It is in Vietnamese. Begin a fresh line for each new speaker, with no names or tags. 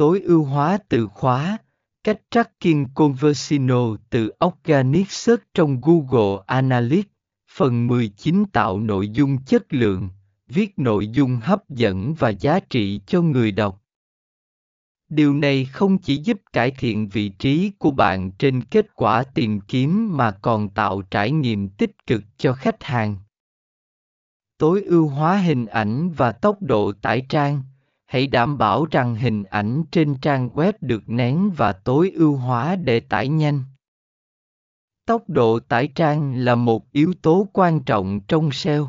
tối ưu hóa từ khóa, cách tracking conversino từ Organic Search trong Google Analytics. Phần 19 tạo nội dung chất lượng, viết nội dung hấp dẫn và giá trị cho người đọc. Điều này không chỉ giúp cải thiện vị trí của bạn trên kết quả tìm kiếm mà còn tạo trải nghiệm tích cực cho khách hàng. Tối ưu hóa hình ảnh và tốc độ tải trang hãy đảm bảo rằng hình ảnh trên trang web được nén và tối ưu hóa để tải nhanh. Tốc độ tải trang là một yếu tố quan trọng trong seo